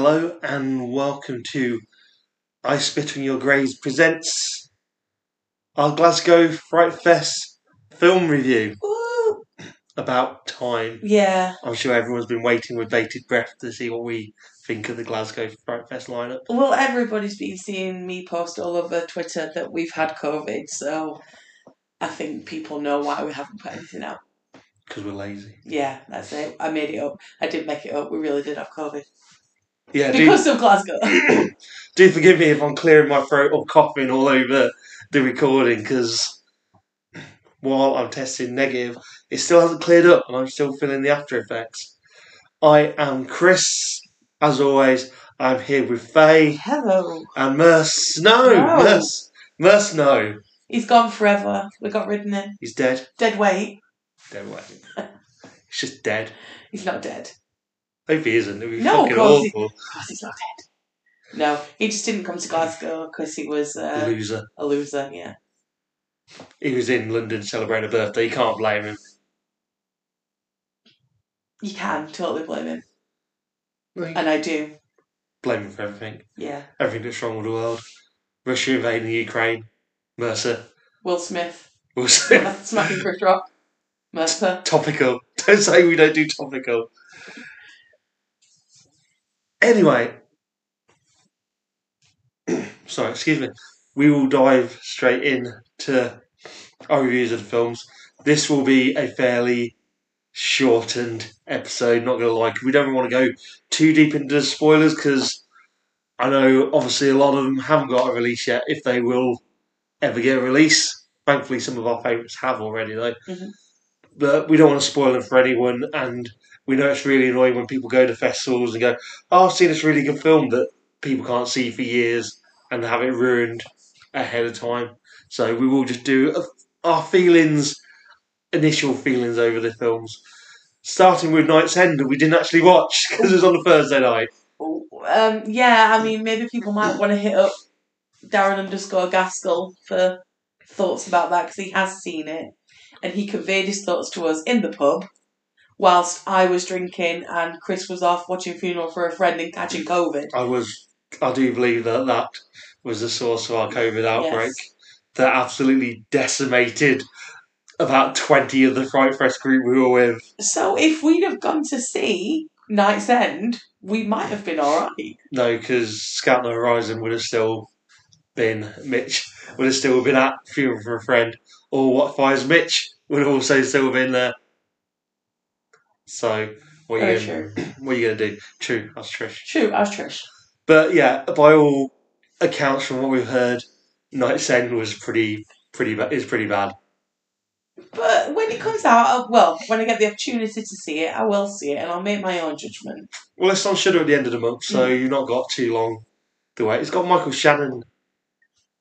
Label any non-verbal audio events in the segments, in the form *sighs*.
Hello and welcome to I Spit on Your Graves presents our Glasgow Fright Fest film review. Woo! About time. Yeah. I'm sure everyone's been waiting with bated breath to see what we think of the Glasgow Fright Fest lineup. Well, everybody's been seeing me post all over Twitter that we've had COVID, so I think people know why we haven't put anything out. Because we're lazy. Yeah, that's it. I made it up. I did make it up. We really did have COVID. Yeah, do, Because of Glasgow. *clears throat* do forgive me if I'm clearing my throat or coughing all over the recording because while I'm testing negative, it still hasn't cleared up and I'm still feeling the after effects. I am Chris, as always. I'm here with Faye Hello. and Merce. No, No. Merce. Merce, no. He's gone forever. We got rid of him. He's dead. Dead weight. Dead weight. He's just dead. He's not dead. Hope he isn't. It'd be No, fucking of course he- Of course, he's not dead. No, he just didn't come to Glasgow because he was uh, Loser. a loser, yeah. He was in London celebrating a birthday. You can't blame him. You can totally blame him. You And I do. blame him for everything. Yeah. everything that's wrong with the world. Russia invading Ukraine. Mercer. Will Smith. Was *laughs* Smacking Chris Rock. Mercer. topical. *laughs* Don't say we don't do topical. Anyway. *clears throat* Sorry, excuse me. We will dive straight in to our reviews of the films. This will be a fairly shortened episode, not going to lie. We don't want to go too deep into the spoilers because I know obviously a lot of them haven't got a release yet, if they will ever get a release. Thankfully, some of our favourites have already, though. Mhm. But we don't want to spoil them for anyone, and we know it's really annoying when people go to festivals and go, Oh, I've seen this really good film that people can't see for years and have it ruined ahead of time. So we will just do our feelings, initial feelings over the films. Starting with Night's End, that we didn't actually watch because it was on a Thursday night. Um, yeah, I mean, maybe people might want to hit up Darren underscore Gaskell for thoughts about that because he has seen it and he conveyed his thoughts to us in the pub whilst I was drinking and Chris was off watching Funeral for a Friend and catching COVID. I was, I do believe that that was the source of our COVID outbreak that absolutely decimated about 20 of the Fright Fest group we were with. So if we'd have gone to see Night's End, we might have been alright. No, because Scout the Horizon would have still been, Mitch would have still been at Funeral for a Friend, or What Fires Mitch would have also still been there. So, what are, Very you true. *clears throat* gonna, what are you going to do? True, that's Trish. True, I was Trish. But yeah, by all accounts from what we've heard, Night's End was pretty, pretty, ba- is pretty bad. But when it comes out, I'll- well, when I get the opportunity to see it, I will see it and I'll make my own judgment. Well, it's on Shudder at the end of the month, so Mm. you've not got too long to wait. It's got Michael Shannon.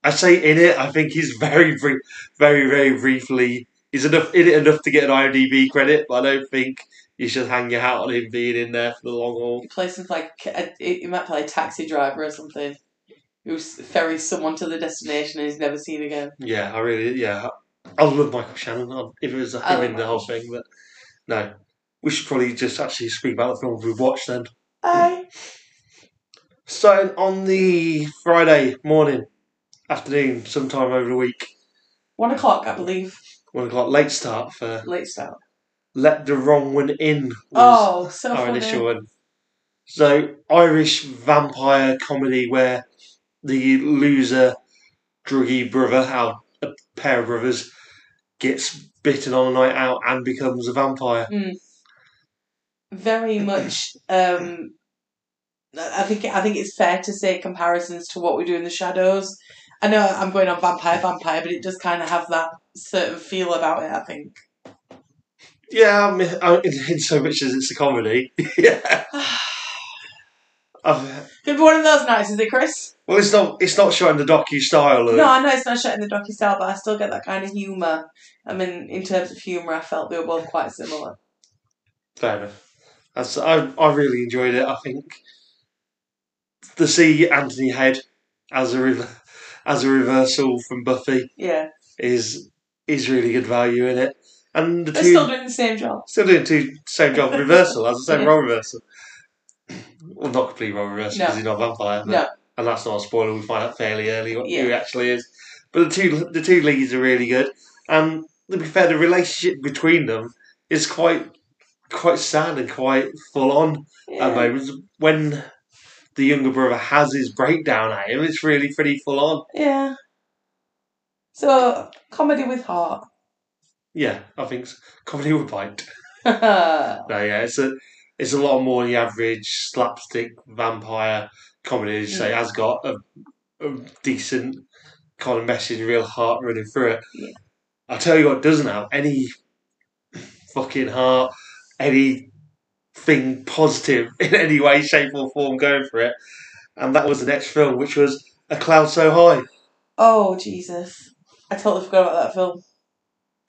I say in it. I think he's very, brief, very, very briefly. He's enough in it enough to get an IMDb credit, but I don't think you should hang your hat on him being in there for the long haul. He plays something like a, he might play a taxi driver or something who ferries someone to the destination and is never seen again. Yeah, I really, yeah, I love Michael Shannon. I'd- If it was him in the whole thing, but no, we should probably just actually speak about the films we've watched then. Aye. Starting on the Friday morning, afternoon, sometime over the week, One o'clock, I believe. one o'clock, late start for Late start. Let the Wrong One In. Was Oh, so our funny. initial one. So, Irish vampire comedy where the loser, druggy brother, our a pair of brothers, gets bitten on a night out and becomes a vampire. Very much. Um, I think I think it's fair to say comparisons to what we do in the shadows. I know I'm going on vampire, vampire, but it does kind of have that certain feel about it. I think. Yeah, I mean, I- in, in so much as it's a comedy. *laughs* yeah. *sighs* I've, Could be one of those nights, is it, Chris? well, it's not. It's not shot in the docu style. Of, No, I know it's not shot in the docu style, but I still get that kind of humour. I mean, in terms of humour, I felt they were both quite similar. Fair enough. That's, I, I really enjoyed it. I think to see Anthony Head as a re- as a reversal from Buffy Yeah, is is really good value in it. And the they're two still doing the same job. still doing two same job reversal as the same *laughs* role reversal. well, not completely role reversed because No. he's not a vampire. No. and that's not a spoiler. We find out fairly early what, who Yeah. he actually is. But the two the two leads are really good, and to be fair, the relationship between them is quite quite sad and quite full on at Yeah. moments. When the younger brother has his breakdown at him, it's really pretty full on. yeah. So comedy with heart. Yeah, I think s- comedy would bite. *laughs* *laughs* yeah. No, yeah, it's a it's a lot more than the average slapstick vampire comedy. As you say, Mm. has got a, a decent kind of message, real heart running through it. Yeah. I'll tell you what doesn't have any fucking heart, anything positive *laughs* in any way, shape, or form going for it. And that was the next film, which was A Cloud So High. Oh Jesus! I totally forgot about that film.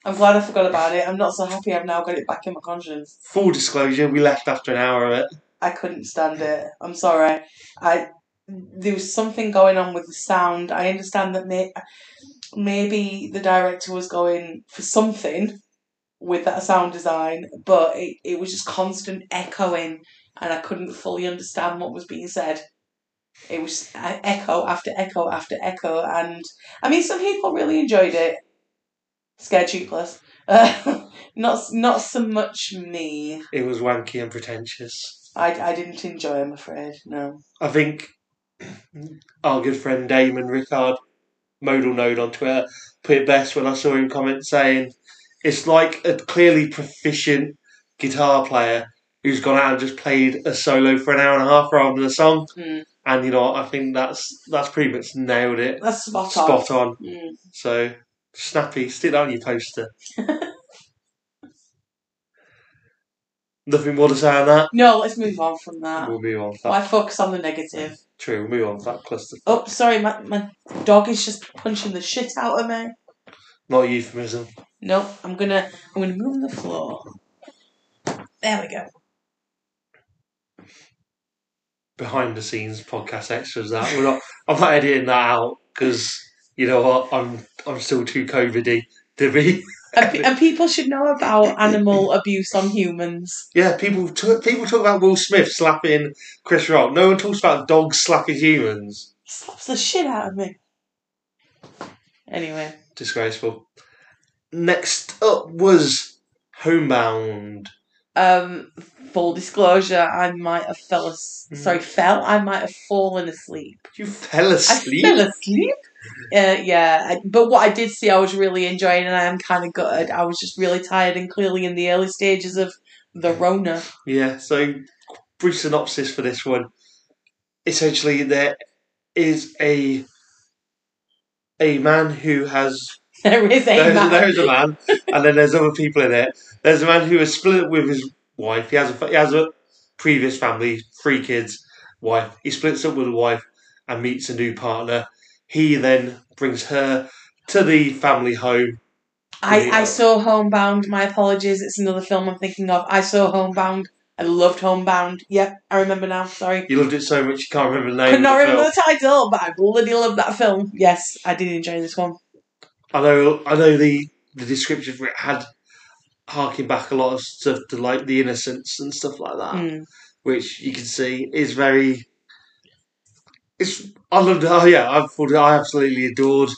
I'm glad I forgot about it. I'm not so happy I've now got it back in my conscience. Full disclosure, we left after an hour of it. I couldn't stand it. I'm sorry. I there was something going on with the sound. I understand that may, maybe the director was going for something with that sound design, but it, it was just constant echoing, and I couldn't fully understand what was being said. It was echo after echo after echo, and I mean, some people really enjoyed it. Scared. Uh, *laughs* not not so much me. It was wanky and pretentious. I, I didn't enjoy. I'm afraid. No. I think *clears throat* our good friend Damon Rickard, Modal Node on Twitter, put it best when I saw him comment saying, it's like a clearly proficient guitar player who's gone out and just played a solo for an hour and a half rather than a song. Mm. And you know? I think that's that's pretty much nailed it. That's spot on. Spot on. Mm. So snappy, stick that on your poster. *laughs* Nothing more to say on that. No, let's move on from that. We'll move on. That. Why focus on the negative? True, we'll move on From that cluster. Oh, sorry, my, my dog is just punching the shit out of me. Not a euphemism. Nope, I'm gonna I'm gonna move the floor. There we go. behind the scenes podcast extras that we're not I'm not editing that out because you know what I'm I'm still too COVIDy to be. And, and people should know about animal abuse on humans. yeah people t- people talk about Will Smith slapping Chris Rock. No one talks about dogs slapping humans. He slaps the shit out of me. Anyway, disgraceful. Next up was Homebound. Um, full disclosure, I might have fell as- Mm. sorry fell. I might have fallen asleep. you fell asleep I fell asleep. Uh, yeah, but what I did see, I was really enjoying, and I am kind of gutted. I was just really tired, and clearly in the early stages of the Rona. yeah so brief synopsis for this one essentially there is a a man who has *laughs* There is a There's, man. there's a man, and then there's other people in it. There's a man who is split up with his wife. He has a he has a previous family, three kids, wife. He splits up with the wife and meets a new partner. He then brings her to the family home. I, I saw Homebound. My apologies, it's another film I'm thinking of. I saw Homebound. I loved Homebound. Yep, I remember now. Sorry. You loved it so much you can't remember the name. Could not remember film. the title, but I bloody loved that film. Yes, I did enjoy this one. I know. I know the the description for it had harking back a lot of stuff to like the innocence and stuff like that. Mm. which you can see is very. It's I loved it. Oh yeah, I I absolutely adored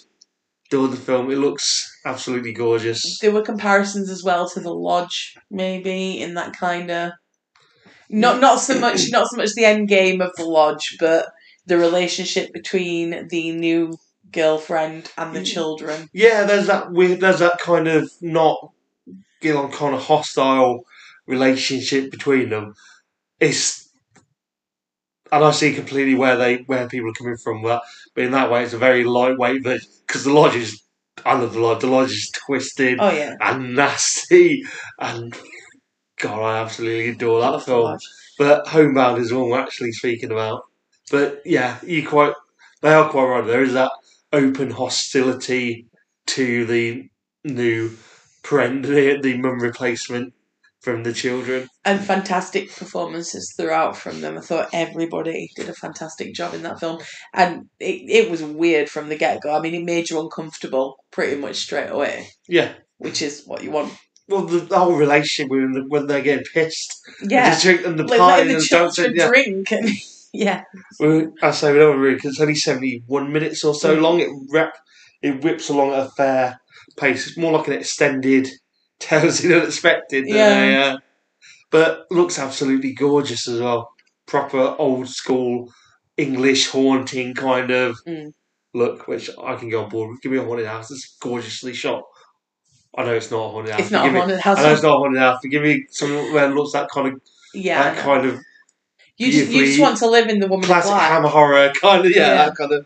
adored the film. It looks absolutely gorgeous. There were comparisons as well to The Lodge, maybe in that kind of not not so much not so much the end game of The Lodge, but the relationship between the new girlfriend and the Mm. children. Yeah, there's that weird. There's that kind of not get on kind of hostile relationship between them. It's and I see completely where they where people are coming from. But but in that way, it's a very lightweight version because the lodge is. I love the lodge. The lodge is twisted. Oh yeah, and nasty and God, I absolutely adore that film. But Homebound is the one we're actually speaking about. But yeah, you quite they are quite right. There is that open hostility to the new parent, the, the mum replacement from the children. and fantastic performances throughout from them. I thought everybody did a fantastic job in that film, and it, it was weird from the get go. I mean, it made you uncomfortable pretty much straight away, Yeah, which is what you want well, the, the whole relationship with them when they're getting pissed, Yeah. just drink and the Like party and the the dancing. Yeah, drink and *laughs* yeah. We- I say we don't really because it's only seventy one minutes or so Mm. long. It rap, it whips along at a fair pace. It's more like an extended *laughs* Tales Unexpected. Than Yeah. a, uh, but looks absolutely gorgeous as well. Proper old school English haunting kind of Mm. look, which I can go on board with. Give me a haunted house. It's gorgeously shot. I know it's not a haunted house. It's not a give me- haunted house. I know it's not a haunted house, but give me something where it looks that kind of yeah. That kind of You just you just want to live in the woman classic hammer horror *laughs* kind of yeah, Yeah. that kind of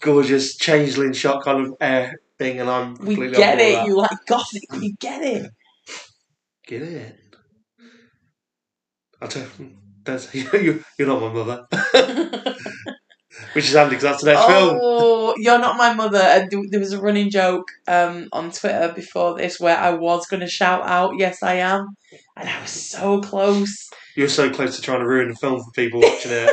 gorgeous changeling shot kind of air thing, and I'm We get it. You like *laughs* gothic. We get it. get it. I tell *laughs* you, that's, you, you're not my mother, *laughs* which is handy because that's the next film. oh, you're not my mother. And there was a running joke um, on Twitter before this where I was going to shout out, "Yes, I am," and I was so close. You're so close to trying to ruin the film for people watching it.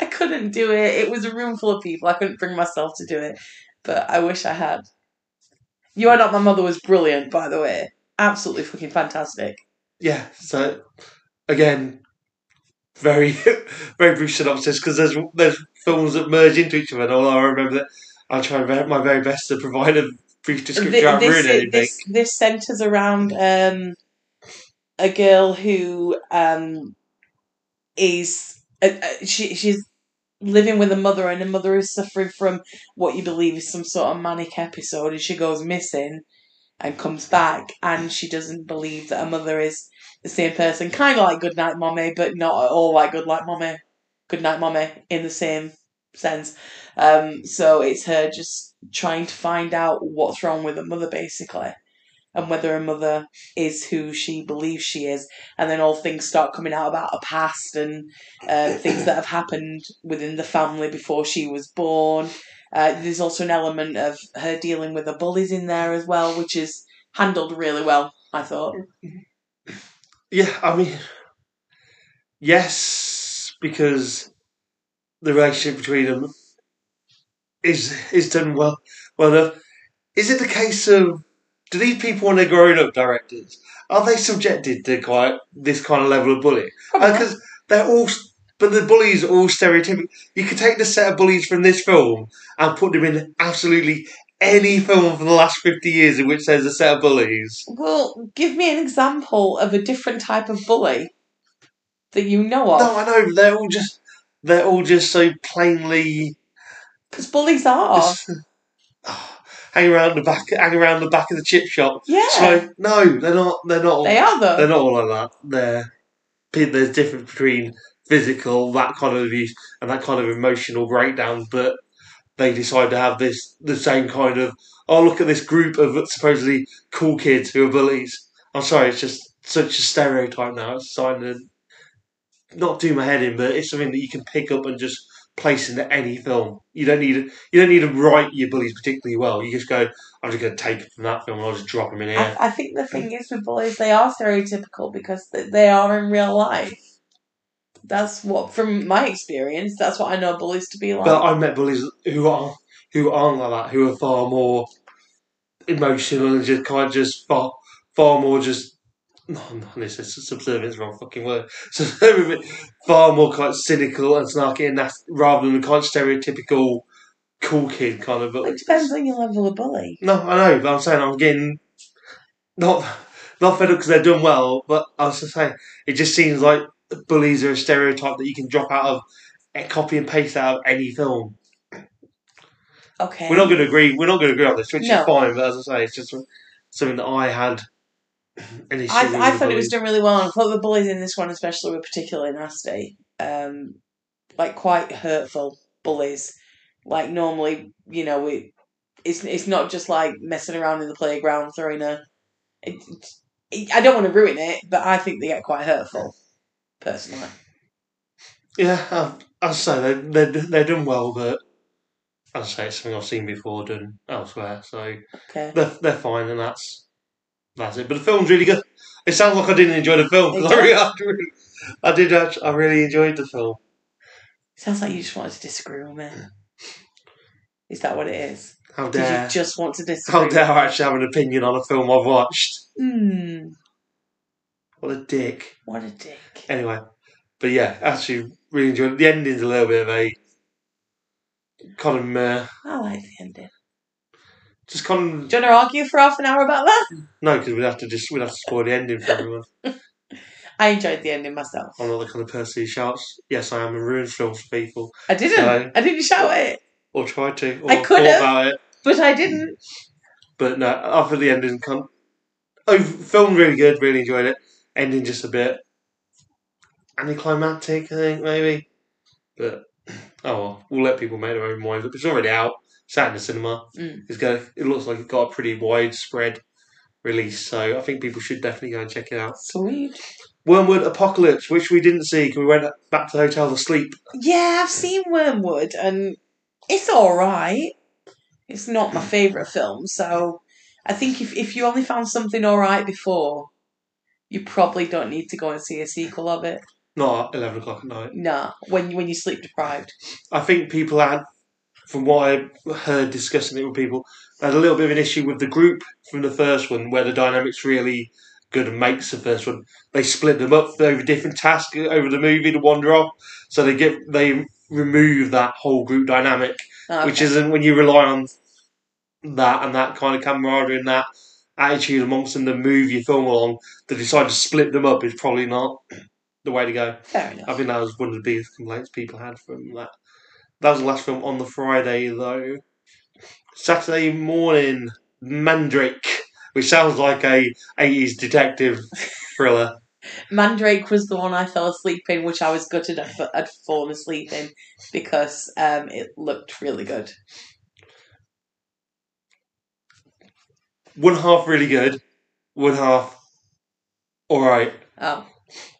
I couldn't do it. It was a room full of people. I couldn't bring myself to do it, but I wish I had. You are not my mother was brilliant, by the way. Absolutely fucking fantastic. yeah. So again, very *laughs* very brief synopsis because there's there's films that merge into each other, and all I remember that I'll try my very best to provide a brief description without this, this this centers around um, a girl who um, is uh, uh, she she's living with a mother, and the mother is suffering from what you believe is some sort of manic episode, and she goes missing and comes back, and she doesn't believe that her mother is the same person, kind of like Goodnight Mommy, but not at all like Goodnight Mommy, Goodnight Mommy in the same sense. Um, so it's her just trying to find out what's wrong with her mother, basically, and whether her mother is who she believes she is. And then all things start coming out about her past and uh, things that have happened within the family before she was born. Uh, there's also an element of her dealing with the bullies in there as well, which is handled really well, I thought. Yeah, I mean, yes, because the relationship between them is is done well. Well enough. Is it the case of do these people, when they're growing up, directors, are they subjected to quite this kind of level of bullying? Because they're all, but the bullies are all stereotypical. You could take the set of bullies from this film and put them in absolutely any film for the last fifty years in which there's a set of bullies. Well, give me an example of a different type of bully that you know of. No, I know. They're all just they're all just so plainly Because bullies are. *sighs* *sighs* Oh. Hang around the back, hang around the back of the chip shop. Yeah. So no, they're not. They're not. All, They are, though. They're not all like that. They're there's difference between physical that kind of abuse and that kind of emotional breakdown, but they decide to have this the same kind of oh look at this group of supposedly cool kids who are bullies. I'm sorry, it's just such a stereotype now. It's starting to not do my head in, but it's something that you can pick up and just place into any film. You don't need you don't need to write your bullies particularly well. You just go, I'm just going to take from that film and I'll just drop them in here. I, I think the thing is with bullies, they are stereotypical because they are in real life. That's what, from my experience, that's what I know bullies to be like. But I've met bullies who are who aren't like that, who are far more emotional and just kind of just far far more just *laughs* no, no, this is subservient is the wrong fucking word. *laughs* So far more kind of cynical and snarky and that's rather than the kind of stereotypical cool kid kind of. But it depends on your level of bully. no, I know, but I'm saying I'm getting not not fed up because they're done well, but I was just saying it just seems like bullies are a stereotype that you can drop out of and copy and paste out of any film. Okay. We're not going to agree. We're not going to agree on this, which No. is fine. But as I say, it's just something that I had an issue with. *clears throat* I, I thought it was bullies. done really well. and I thought the bullies in this one, especially, were particularly nasty. Um, like quite hurtful bullies. Like normally, you know, it, it's it's not just like messing around in the playground, throwing a. It, it, I don't want to ruin it, but I think they get quite hurtful, personally. Yeah, as I say, they're, they're they're done well, but as I say, it's something I've seen before done elsewhere, so Okay. they're they're fine, and that's that's it. But the film's really good. It sounds like I didn't enjoy the film It *laughs* I, really, I, really, I did. Actually, I really enjoyed the film. Sounds like you just wanted to disagree with me. Is that what it is? How Did dare you just want to disagree? how dare I actually have an opinion on a film I've watched? Hmm. What a dick. What a dick. Anyway, but yeah, actually really enjoyed it. The ending's a little bit of a kind of meh. I like the ending. Just kind of Do you want to argue for half an hour about that? no, because we'd have to just we'd have to spoil the ending for everyone. *laughs* I enjoyed the ending myself. I'm not the kind of person who shouts, "Yes, I am," and ruins films for people, I didn't. So- I didn't shout it, or try to, or I thought could've. about it. but I didn't. But no, after the ending, con- oh, film really good, really enjoyed it. Ending just a bit anticlimactic, I think maybe. But oh well, we'll let people make their own minds up. It's already out, out in the cinema. Mm. It's got, it looks like it's got a pretty widespread release, so I think people should definitely go and check it out. Sweet. Wyrmwood Apocalypse, which we didn't see because we went back to the hotel to sleep. Yeah, I've seen Wyrmwood, and it's all right. It's not my favourite film, so I think if, if you only found something all right before, you probably don't need to go and see a sequel of it. Not at eleven o'clock at night. Nah, when you when you're sleep deprived. I think people had, from what I heard discussing it with people, they had a little bit of an issue with the group from the first one, where the dynamics really good and makes the first one. They split them up over different tasks over the movie to wander off, so they get they remove that whole group dynamic, oh, Okay. which isn't when you rely on that and that kind of camaraderie and that attitude amongst them to move your film along. To decide to split them up is probably not *clears throat* the way to go. fair enough. I think that was one of the biggest complaints people had from that. That was the last film on the Friday, though. Saturday morning, Mandrake, which sounds like a 80s detective thriller. *laughs* Mandrake was the one I fell asleep in, which I was gutted I'd, I'd fallen asleep in because um, it looked really good. One half really good, one half alright. Oh,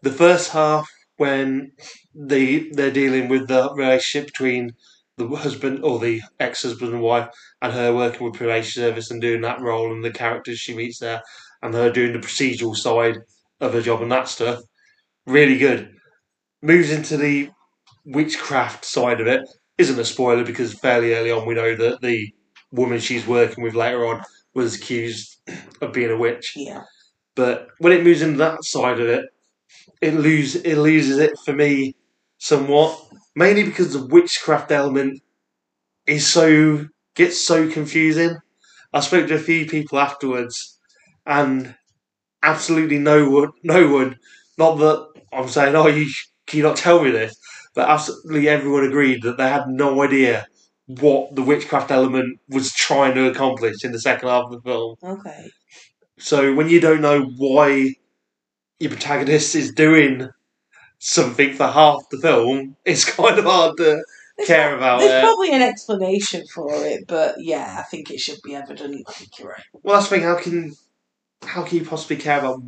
The first half, when they, they're dealing with the relationship between the husband or the ex-husband and wife and her working with probation service and doing that role and the characters she meets there and her doing the procedural side of her job and that stuff. Really good. Moves into the witchcraft side of it. Isn't a spoiler because fairly early on we know that the woman she's working with later on was accused *clears throat* of being a witch. Yeah. but when it moves into that side of it, it lose it loses it for me somewhat. Mainly because the witchcraft element is so gets so confusing. I spoke to a few people afterwards, and absolutely no one, no one. Not that I'm saying, oh, you can you not tell me this, but absolutely everyone agreed that they had no idea what the witchcraft element was trying to accomplish in the second half of the film. Okay. So when you don't know why your protagonist is doing something for half the film, it's *laughs* kind of hard to There's care prob- about There's it. probably an explanation for it, but yeah, I think it should be evident. I think you're right. Well, that's the thing. How can how can you possibly care about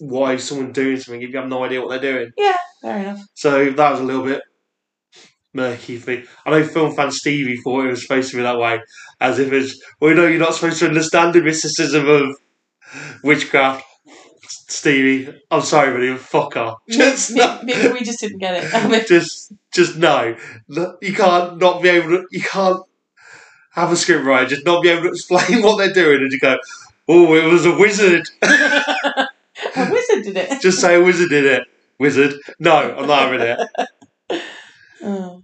why someone's doing something if you have no idea what they're doing? Yeah, fair enough. So that was a little bit murky for me. I know film fan Stevie thought it was supposed to be that way, as if it's well, you know, you're not supposed to understand the mysticism of witchcraft. Stevie, I'm sorry, but you fuck off. *laughs* Just maybe, no. maybe we just didn't get it. *laughs* *laughs* Just just no. You can't not be able to. You can't have a script writer just not be able to explain what they're doing and you go, oh, it was a wizard. a wizard did it. just say a wizard did it. Wizard. No, I'm not having it. Oh.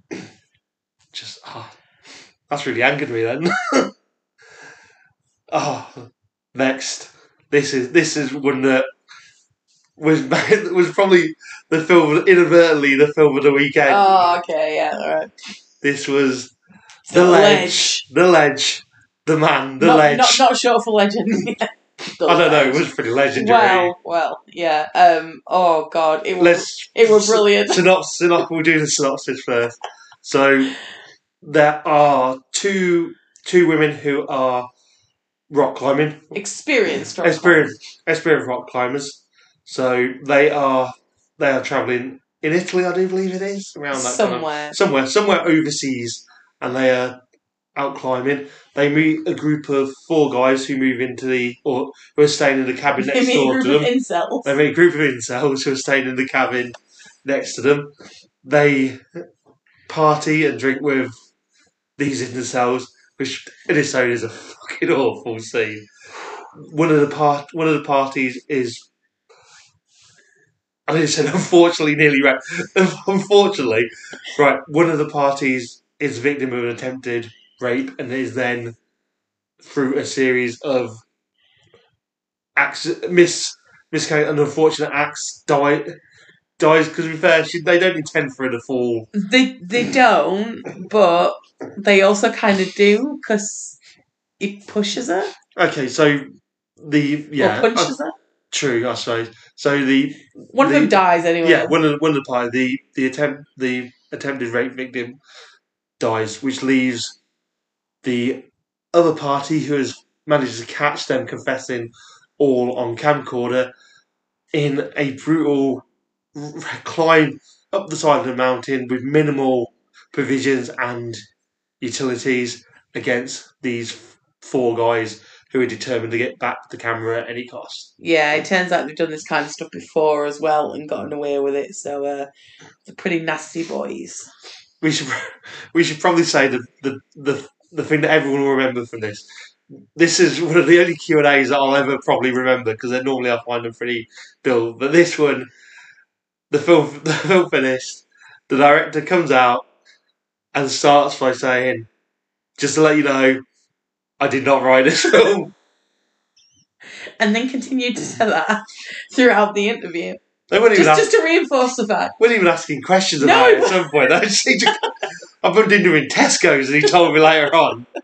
Just ah, that's really angered me then. oh, next. This is this is one that was *laughs* was probably the film inadvertently the film of the weekend. Oh, okay, yeah, all right. This was The the ledge, the ledge, the man, the not, ledge. Not, not short for legend. *laughs* Yeah. I don't know. It was pretty legendary. Well, well, yeah. Um. Oh God, it was. Let's It was brilliant. *laughs* synopsis. synopsis we'll do the synopsis first. So there are two two women who are rock climbing, Experienced. rock experienced experienced rock climbers. So they are they are travelling in Italy, I do believe it is around that kind of- somewhere. somewhere somewhere overseas, and they are out climbing. They meet a group of four guys who move into the or who are staying in the cabin next door to them. incels. They meet a group of incels who are staying in the cabin next to them. They party and drink with these incels, which in its own is a *laughs* fucking awful scene. one of the part one of the parties is I didn't say unfortunately nearly right. *laughs* unfortunately, right, one of the parties is victim of an attempted rape and is then through a series of acts mis miscarriage and unfortunate acts die dies because to be fair she, they don't intend for her to fall They they don't, but they also kind of do because it pushes her okay so the yeah or punches uh, her. True I suppose so the One the- of them dies anyway. yeah one of the, one of the party the the attempt the attempted rape victim dies which leaves the other party who has managed to catch them confessing all on camcorder in a brutal r- climb up the side of the mountain with minimal provisions and utilities against these four guys who are determined to get back the camera at any cost. Yeah, it turns out they've done this kind of stuff before as well and gotten away with it. So uh, they're pretty nasty boys. We should we should probably say that the the the thing that everyone will remember from this. This is one of the only Q and A's that I'll ever probably remember because normally I find them pretty dull. But this one, the film *laughs* the film finished. The director comes out and starts by saying, "Just to let you know, I did not write this *laughs* film." And then continued to say that throughout the interview. They weren't even Just, ask, just to reinforce the fact. We weren't even asking questions about it it at some point. *laughs* I just, he just I bumped into him in Tesco's and he told me later on. *laughs*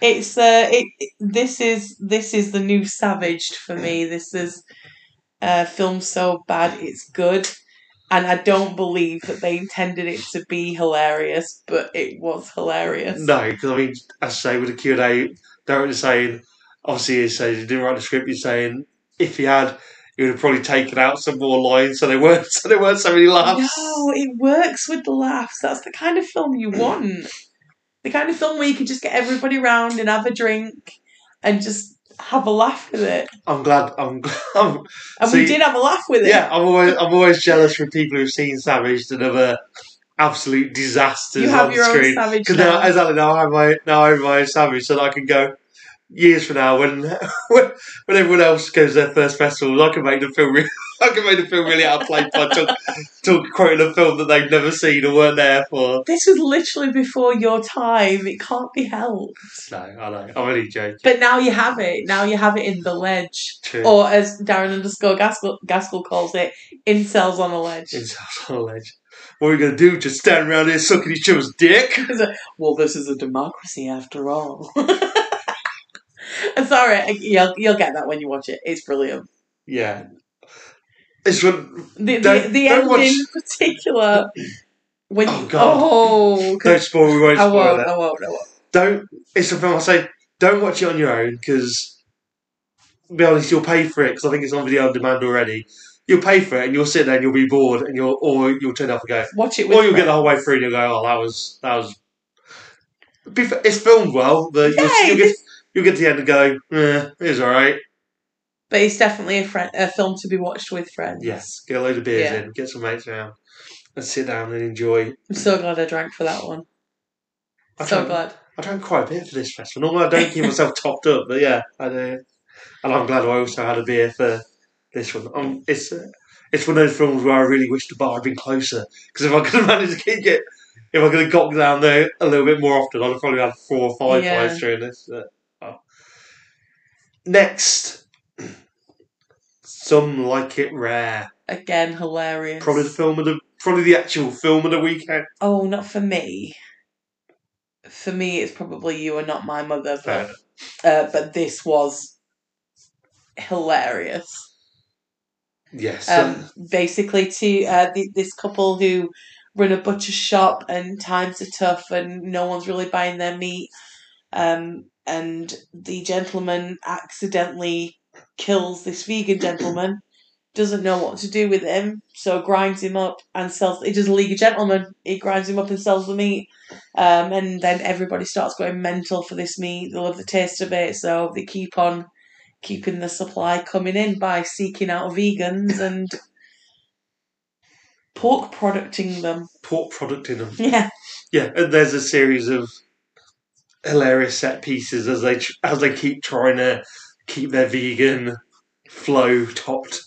It's uh, it, it- this is this is the new Savaged for me. This is uh, film so bad it's good, and I don't believe that they intended it to be hilarious, but it was hilarious. No, because I mean, as I say, with the Q and A, director saying, obviously, he says he didn't write the script. He's saying if he had, he would have probably taken out some more lines, so there weren't *laughs* so there weren't so many laughs. No, it works with the laughs. That's the kind of film you want. the kind of film where you can just get everybody round and have a drink and just have a laugh with it. I'm glad. I'm. *laughs* I'm And See, we did have a laugh with it. yeah, I'm always I'm always jealous from people who've seen Savage and other absolute disasters You have on your own screen. Savage Because now. now, exactly now I have my now I have my own Savage, so that I can go years from now when when, *laughs* when everyone else goes to their first festivals, I can make them feel really, I can make them feel really out of place by talk, talk, quoting a film that they've never seen or weren't there for. This was literally before your time. It can't be helped. No, I know. I'm only joking. But now you have it. Now you have it in the ledge. True. Or as Darren underscore Gaskell, Gaskell calls it, incels on a ledge. It's on a ledge. What are we gonna do? Just stand around here sucking each other's dick? well, this is a democracy after all. I'm *laughs* sorry, you'll, you'll get that when you watch it. It's brilliant. Yeah. It's what The, the, the end watch- in particular. When Oh, you, God. oh, *laughs* don't spoil. We won't I spoil won't, it. I won't, I won't. don't. It's a film I say. Don't watch it on your own because, be honest, you'll pay for it because I think it's on video on demand already. You'll pay for it and you'll sit there and you'll be bored and you'll or you'll turn off and go, Watch it with or you'll get the whole way through and you'll go, oh, that was that was. It's filmed well, but Yeah, you'll, you'll get you'll get to the end and go, eh, it was all right. But it's definitely a, friend, a film to be watched with friends. Yes, get a load of beers Yeah. in, get some mates around, and sit down and enjoy. I'm so glad I drank for that one. I So drank- glad. I drank quite a bit for this festival. Normally, I don't keep myself *laughs* topped up, but yeah, I do. And I'm glad I also had a beer for this one. Um, it's uh, it's one of those films where I really wish the bar had been closer because if I could have *laughs* managed to keep it, if I could have got down there a little bit more often, I'd have probably had four or five Yeah. pints during this. But, oh. Next, some like it rare. Again, hilarious. Probably the film of the probably the actual film of the weekend. Oh, not for me. For me, it's probably you and not my mother, but uh, but this was hilarious. Yes. Um, basically, to uh, th- this couple who run a butcher shop and times are tough and no one's really buying their meat, um, and the gentleman accidentally kills this vegan gentleman. Doesn't know what to do with him, so grinds him up and sells. He does a League of Gentlemen. He grinds him up and sells the meat, um, and then everybody starts going mental for this meat. They love the taste of it, so they keep on keeping the supply coming in by seeking out vegans and pork producting them. pork product in them. Yeah, Yeah, and there's a series of hilarious set pieces as they tr- as they keep trying to keep their vegan flow topped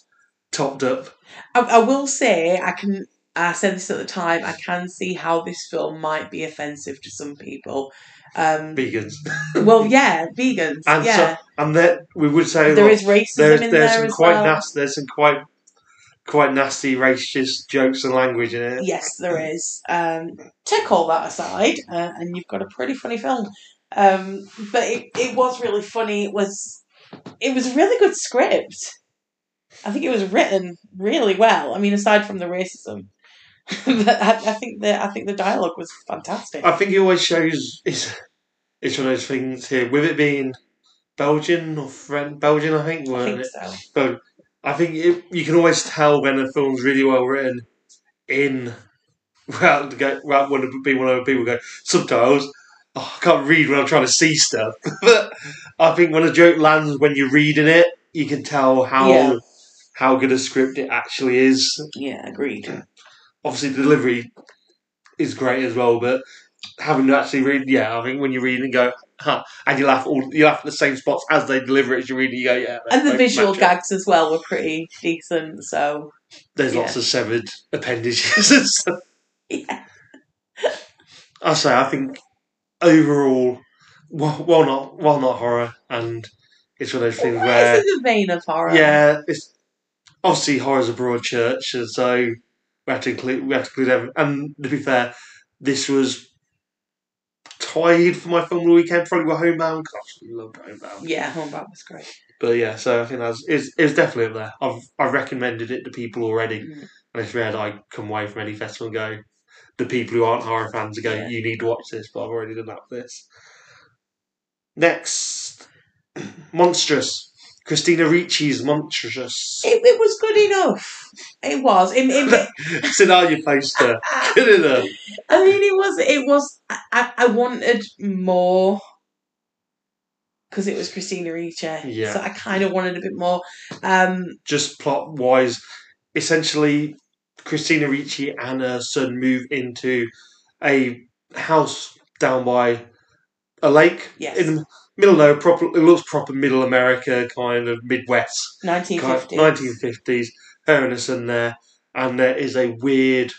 topped up. I, I will say I can. I said this at the time. I can see how this film might be offensive to some people. Um, Vegans. *laughs* well, yeah, vegans. And so- yeah, And that we would say there is racism there's in there's there some as quite well. nasty there's some quite quite nasty racist jokes and language in it. Yes, there is. Um, take all that aside, uh, and you've got a pretty funny film. Um, but it, it was really funny. It was it was a really good script. I think it was written really well. I mean, aside from the racism, *laughs* but I, I think the I think the dialogue was fantastic. I think it always shows it's it's one of those things here with it being Belgian or French Belgian I think I think it? so. But I think it, you can always tell when a film's really well written in well to go well when it be one of the people go subtitles. Oh, I can't read when I'm trying to see stuff, *laughs* but I think when a joke lands when you're reading it, you can tell how Yeah. how good a script it actually is. Yeah, agreed. Obviously, the delivery is great as well, but having to actually read, yeah, I think when you read and go, huh, and you laugh all you laugh at the same spots as they deliver it as you read it, you go, yeah. And the visual gags as well were pretty decent. So There's Yeah. lots of severed appendages and *laughs* stuff. *laughs* yeah, I say, I think overall, while, while not while not horror, and it's one of those things where it's in the vein of horror. yeah, it's obviously horror's a broad church, and so we have to include we have to include everything. And to be fair, this was tied for my film of the weekend. Probably were Homebound. I absolutely loved Homebound. yeah, Homebound was great. But yeah, so I think that's it's, it's definitely up there. I've I've recommended it to people already, Mm. and it's rare that I come away from any festival and go. The people who aren't horror fans are going, Yeah. you need to watch this, but I've already done that for this. Next, *clears throat* Monstrous. Christina Ricci's Monstrous. It, it was good enough. It was. It, it, *laughs* it's an your poster. *laughs* Good enough. I mean, it was. It was. I, I- I wanted more because it was Christina Ricci. Yeah. So I kind of wanted a bit more. Um, Just plot wise, essentially, Christina Ricci and her son move into a house down by a lake Yes. in the middle of nowhere, proper. It looks proper middle America, kind of Midwest. 1950. 1950s, her and her son there, and there is a weird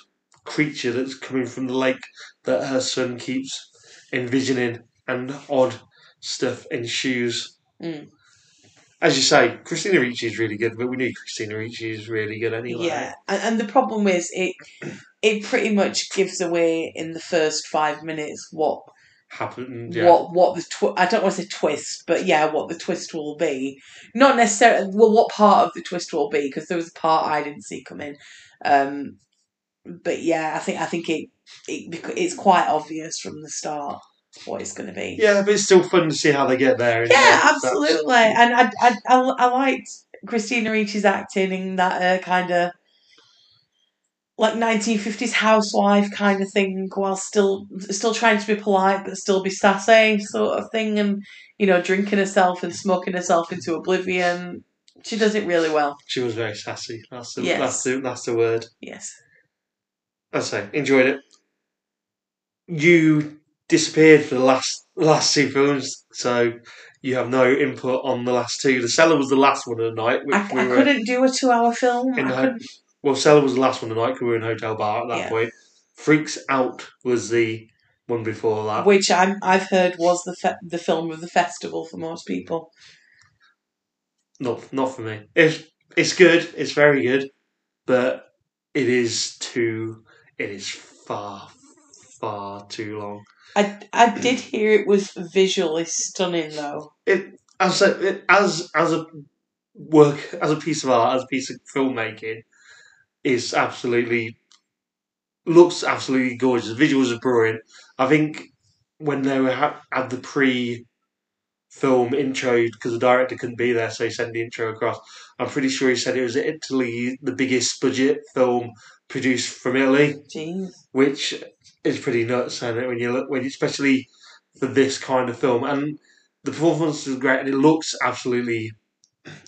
creature that's coming from the lake that her son keeps envisioning, and odd stuff ensues. Mm. As you say, Christina Ricci is really good, but we knew Christina Ricci is really good anyway. Yeah, and, and the problem is it. It pretty much gives away in the first five minutes what Happened, yeah. what what the tw- I don't want to say twist, but yeah, what the twist will be. Not necessarily well, what part of the twist will be because there was a part I didn't see coming. Um, but yeah, I think I think it, it it's quite obvious from the start what it's going to be. Yeah, but it's still fun to see how they get there. Yeah, it? That's- absolutely. And I, I, I, I liked Christina Ricci's acting in that uh, kind of like 1950s housewife kind of thing while still still trying to be polite but still be sassy sort of thing and you know drinking herself and smoking herself into oblivion she does it really well She was very sassy. That's the, Yes. that's the, that's the word. yes I say, enjoyed it. You disappeared for the last last two films, so you have no input on the last two. The Cellar was the last one of the night, which I, we I couldn't do a two hour film in I the- couldn't, well. Cellar was the last one of the night because we were in Hotel Bar at that Yeah. point. Freaks Out was the one before that. which I'm, I've heard was the fe- the film of the festival for most people Not not for me. It's it's good. It's very good, but it is too. It is far far too long. I, I did hear it was visually stunning though. it as a, it, as as a work as a piece of art as a piece of filmmaking is absolutely looks absolutely gorgeous. The visuals are brilliant. I think when they were ha- had the pre film intro because the director couldn't be there, so he sent the intro across. I'm pretty sure he said it was Italy the biggest budget film produced from Italy Jeez. which is pretty nuts, and when you look, when especially for this kind of film, and the performance is great, and it looks absolutely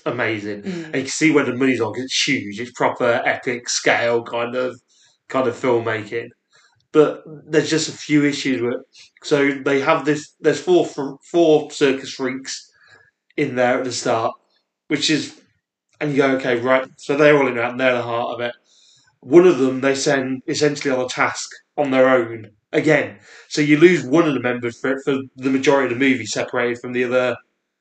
amazing. Mm. And you can see where the money's on 'cause it's huge. It's proper epic scale kind of kind of filmmaking. But there's just a few issues with. So they have this. There's four four circus freaks in there at the start, which is, and you go, okay, right. So they're all in there, and they're the heart of it. One of them they send essentially on a task on their own again. So you lose one of the members for for the majority of the movie, separated from the other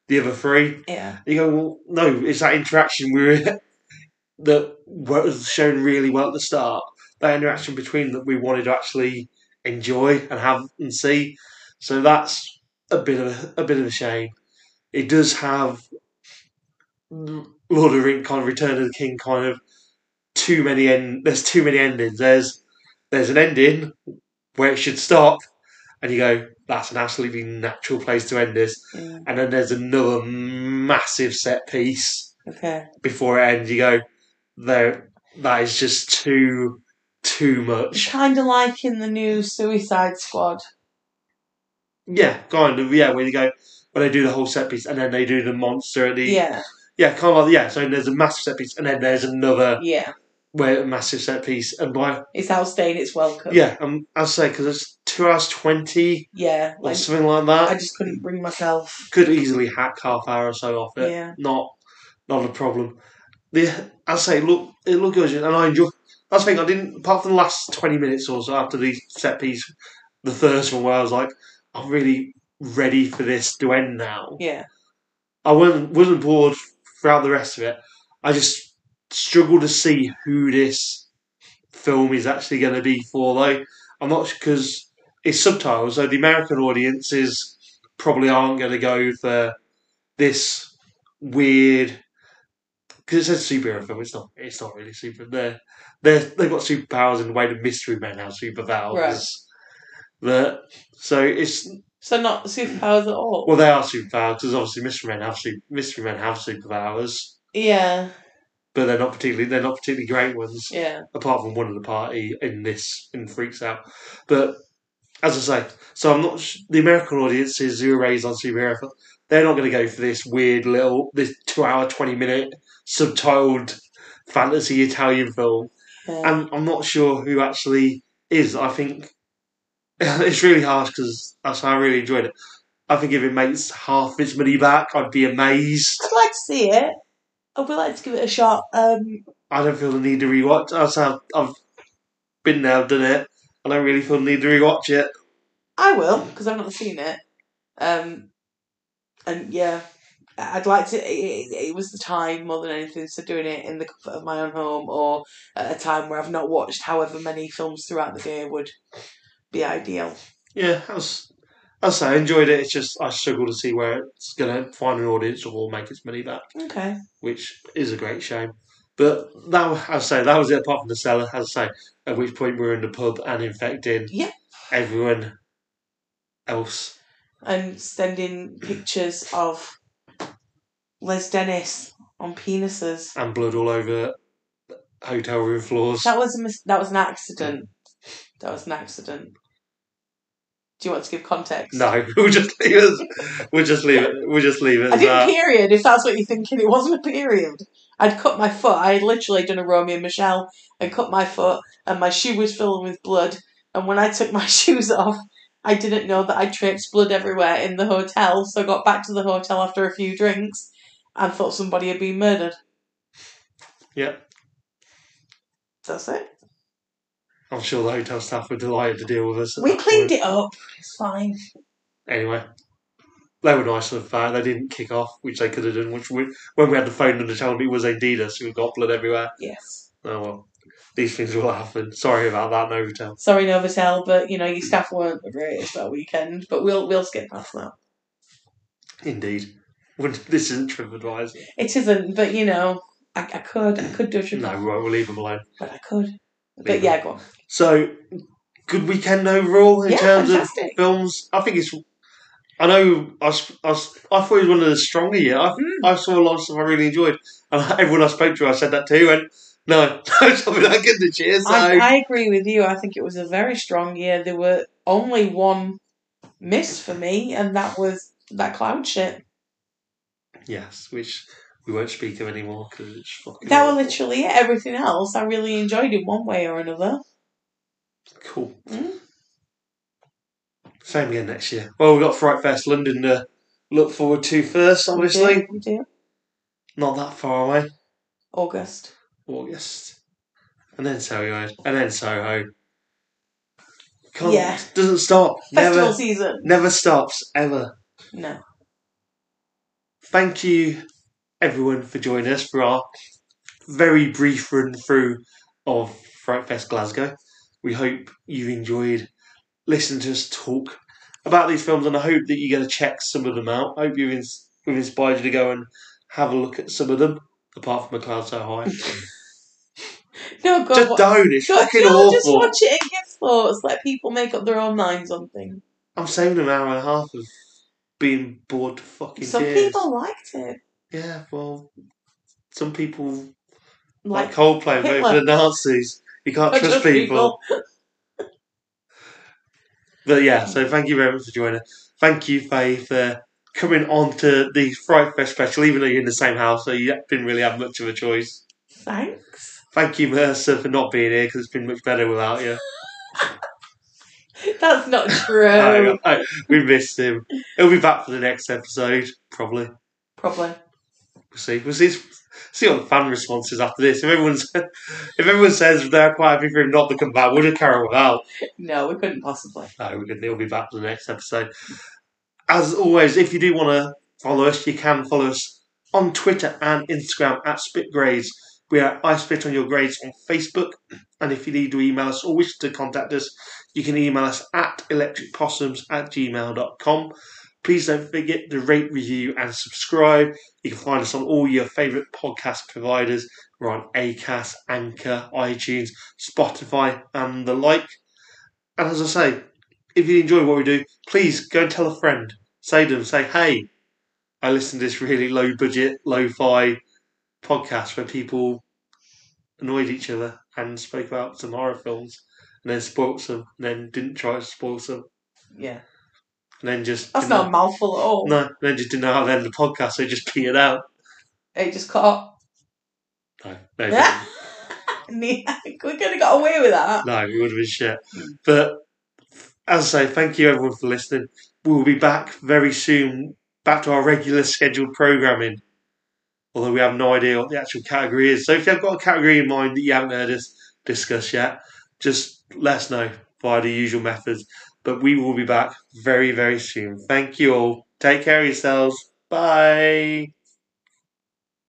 the other three. Yeah. You go, well, no, it's that interaction we were *laughs* that was shown really well at the start. That interaction between that we wanted to actually enjoy and have and see. So that's a bit of a, a bit of a shame. It does have Lord of the Rings kind of Return of the King kind of too many end. There's too many endings. There's there's an ending where it should stop, and you go, that's an absolutely natural place to end this. Mm. And then there's another massive set piece Okay. before it ends. You go, there, that is just too too much. Kind of like in the new Suicide Squad. Yeah, kind of. Yeah, where you go when they do the whole set piece and then they do the monster at the Yeah. yeah, kind of like yeah. So there's a massive set piece and then there's another Yeah. Where a massive set piece and by It's outstaying its welcome. yeah, um, I'll say because it's two hours twenty Yeah. or Like, something like that. I just couldn't bring myself. Could easily hack half hour or so off it. Yeah. Not not a problem. The I say look it looked good and I enjoy. That's the thing I didn't apart from the last twenty minutes or so after the set piece, the first one where I was like I'm really ready for this to end now. Yeah. I wasn't wasn't bored throughout the rest of it. I just struggle to see who this film is actually going to be for. Though I'm not because it's subtitles, so the American audiences probably aren't going to go for this weird. Because it says superhero film, it's not. It's not really super. They're they they've got superpowers in the way the Mystery Men have superpowers. Right. But so it's So not superpowers at all. well, they are superpowers because obviously mystery men have super, mystery men have superpowers, yeah. But they're not particularly they're not particularly great ones. Yeah. Apart from one of the party in this in Freaks Out, but as I say, so I'm not sh- the American audiences who are raised on superhero. They're not going to go for this weird little this two hour twenty minute subtitled fantasy Italian film, yeah. and I'm not sure who actually is. I think *laughs* it's really harsh because I really enjoyed it. I think if it makes half its money back, I'd be amazed. I'd like to see it. I would like to give it a shot. Um, I don't feel the need to rewatch. I've, I've, I've been there, I've done it. I don't really feel the need to rewatch it. I will because I've not seen it. Um, and yeah, I'd like to. It, it, was the time more than anything. So doing it in the comfort of my own home or at a time where I've not watched however many films throughout the day would be ideal. Yeah, I was. I say I enjoyed it. It's just I struggle to see where it's going to find an audience or make its money back, Okay. which is a great shame. But that, I say, that was it. Apart from the seller, as I say, at which point we were in the pub and infecting Yeah. everyone else. And sending pictures of Les Dennis on penises. and blood all over hotel room floors. That was a mis- that was an accident. That was an accident. Do you want to give context? No, *laughs* we'll just leave it. We'll just leave it. We'll just leave it I didn't that. period, if that's what you're thinking. It wasn't a period. I'd cut my foot. I had literally done a Romeo and Michelle and cut my foot, and my shoe was filled with blood. And when I took my *laughs* shoes off, I didn't know that I traipsed blood everywhere in the hotel. So I got back to the hotel after a few drinks and thought somebody had been murdered. Yeah, That's it. I'm sure the hotel staff were delighted to deal with us. We cleaned point. it up. It's fine. Anyway, they were nice the they didn't kick off, which they could have done. Which we, when we had the phone and the me it was Adidas, we got blood everywhere. Yes. Oh well, these things will happen. Sorry about that, Novotel. Sorry, Novotel, but you know your staff weren't the greatest that weekend. But we'll we'll skip past that. Indeed, this isn't TripAdvisor. It isn't, but you know, I, I could I could do a trip, No, we won't. We'll leave them alone. but I could. But yeah, go on. So, good weekend overall in Yeah, terms fantastic. of films. I think it's. I know. I, I, I thought it was one of the stronger. Yeah, I, Mm. I saw a lot of stuff I really enjoyed, and *laughs* everyone I spoke to, I said that too. And no, *laughs* no, something like good to cheer. So I, I agree with you. I think it was a very strong year. There were only one miss for me, and that was that cloud shit. yes, which we won't speak of anymore because it's fucking. That was literally it. Everything else, I really enjoyed in one way or another. cool. Mm. Same again next year. Well, we've got Fright Fest London to look forward to first, obviously. We do, we do. Not that far away. August. August. And then Soho. And then Soho. Can't, Yeah. Doesn't stop. Festival Never, season. never stops, ever. No. Thank you, everyone, for joining us for our very brief run through of Fright Fest Glasgow. We hope you've enjoyed listening to us talk about these films, and I hope that you're going to check some of them out. I hope you've, ins- we've inspired you to go and have a look at some of them, apart from A Cloud So High. *laughs* No, go just wa- don't, it's go- fucking no, just watch it and give thoughts. Let people make up their own minds on things. I'm saving an hour and a half of being bored to fucking Some tears. people liked it. Yeah, well, some people like, Like, Coldplay vote for the Nazis. You can't trust just people. But yeah, so thank you very much for joining. Thank you, Faye, for coming on to the Fright Fest special, even though you're in the same house, so you didn't really have much of a choice. Thanks. Thank you, Mercer, for not being here because it's been much better without you. *laughs* That's not true. *laughs* I- I- we missed him. He'll be back for the next episode, probably. Probably. We'll see. We'll see. See what the fan response is after this. If everyone's, if everyone says they're quite happy for him not to come back, we'll just carry on without. No, we couldn't possibly. No, we can, he'll be back for the next episode. As always, if you do want to follow us, you can follow us on Twitter and Instagram at Spit Grades. We are I Spit on Your Grades on Facebook. And if you need to email us or wish to contact us, you can email us at electricpossums at gmail.com. Please don't forget to rate, review, and subscribe. You can find us on all your favourite podcast providers. We're on Acast, Anchor, iTunes, Spotify, and the like. And as I say, if you enjoy what we do, please go and tell a friend. Say to them, say, hey, I listened to this really low budget, lo fi podcast where people annoyed each other and spoke about some horror films and then spoilt some and then didn't try to spoil some Yeah. And then just That's not a mouthful at all. no, then just didn't know how to end the podcast, so just petered out. It just caught. No, no, Yeah. we could have got away with that. No, we would have been shit. But as I say, thank you everyone for listening. We will be back very soon, back to our regular scheduled programming. Although we have no idea what the actual category is. So if you've got a category in mind that you haven't heard us discuss yet, just let us know via the usual methods. But we will be back very, very soon. Thank you all. Take care of yourselves. Bye.